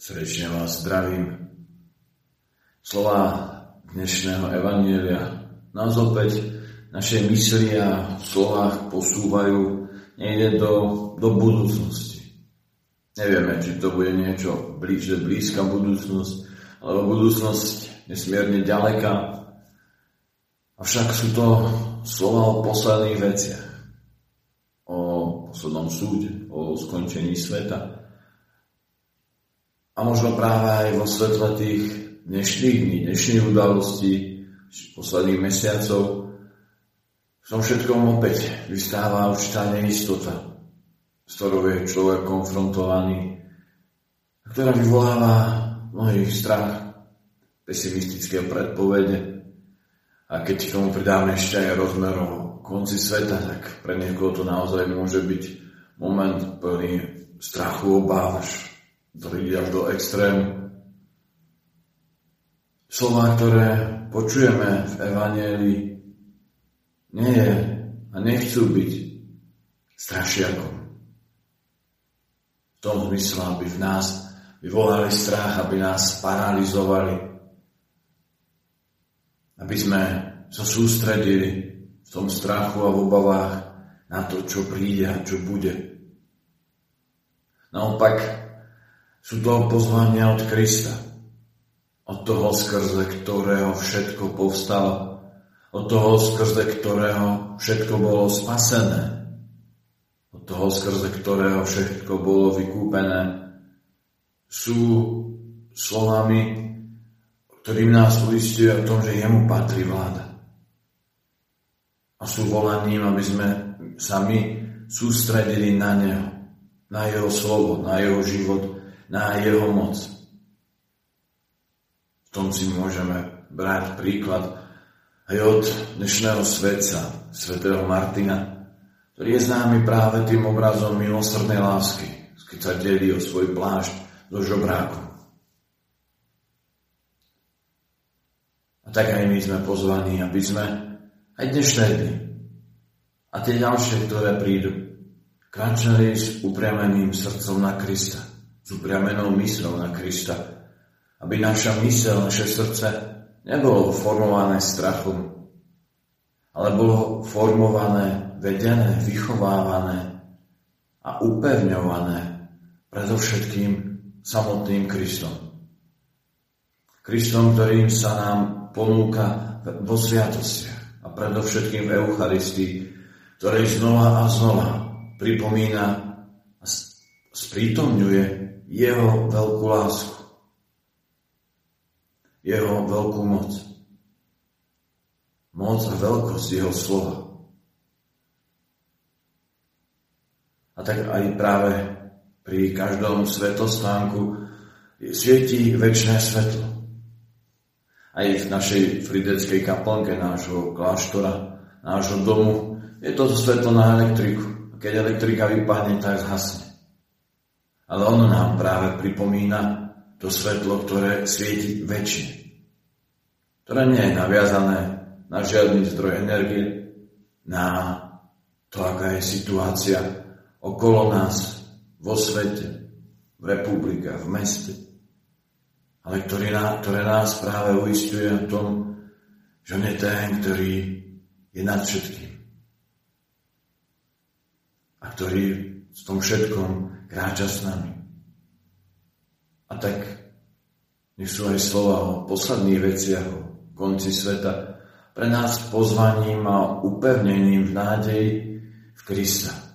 Srdečne vás zdravím. Slova dnešného Evanielia nás opäť naše mysli a v slovách posúvajú niekde do, do budúcnosti. Nevieme, či to bude niečo blíže, blízka budúcnosť, alebo budúcnosť nesmierne ďaleka. Avšak sú to slova o posledných veciach. O poslednom súde, o skončení sveta a možno práve aj vo svetle tých dnešných dní, dnešných udalostí, posledných mesiacov, v tom všetkom opäť vystáva určitá neistota, s ktorou je človek konfrontovaný, ktorá vyvoláva mnohých strach, pesimistické predpovede. A keď k tomu pridáme ešte aj rozmer o konci sveta, tak pre niekoho to naozaj môže byť moment plný strachu, obáv, ktorý až do extrému. Slova, ktoré počujeme v Evangelii, nie je a nechcú byť strašiakom. V tom zmysle, aby v nás vyvolali strach, aby nás paralizovali, aby sme sa sústredili v tom strachu a v obavách na to, čo príde a čo bude. Naopak, sú to pozvania od Krista. Od toho, skrze ktorého všetko povstalo. Od toho, skrze ktorého všetko bolo spasené. Od toho, skrze ktorého všetko bolo vykúpené. Sú slovami, ktorým nás uistuje o tom, že jemu patrí vláda. A sú volaním, aby sme sami sústredili na neho, na jeho slovo, na jeho život, na jeho moc. V tom si môžeme brať príklad aj od dnešného svetca, svetého Martina, ktorý je známy práve tým obrazom milosrdnej lásky, keď sa delí o svoj plášť do žobráku. A tak aj my sme pozvaní, aby sme aj dnešné dny a tie ďalšie, ktoré prídu, kráčali s upriameným srdcom na Krista s upriamenou mysľou na Krista, aby naša mysel, naše srdce nebolo formované strachom, ale bolo formované, vedené, vychovávané a upevňované predovšetkým samotným Kristom. Kristom, ktorým sa nám ponúka vo sviatostiach a predovšetkým v Eucharistii, ktorej znova a znova pripomína sprítomňuje jeho veľkú lásku, jeho veľkú moc, moc a veľkosť jeho slova. A tak aj práve pri každom svetostánku svietí väčšie svetlo. Aj v našej frideckej kaplnke nášho kláštora, nášho domu, je to svetlo na elektriku. Keď elektrika vypadne, tak zhasne. Ale ono nám práve pripomína to svetlo, ktoré svieti väčšie. Ktoré nie je naviazané na žiadny zdroj energie, na to, aká je situácia okolo nás, vo svete, v republike, v meste. Ale ktorý, ktoré nás práve uistuje o tom, že on je ten, ktorý je nad všetkým. A ktorý v tom všetkom kráča s nami. A tak nech sú aj slova o posledných veciach, o konci sveta, pre nás pozvaním a upevnením v nádeji v Krista.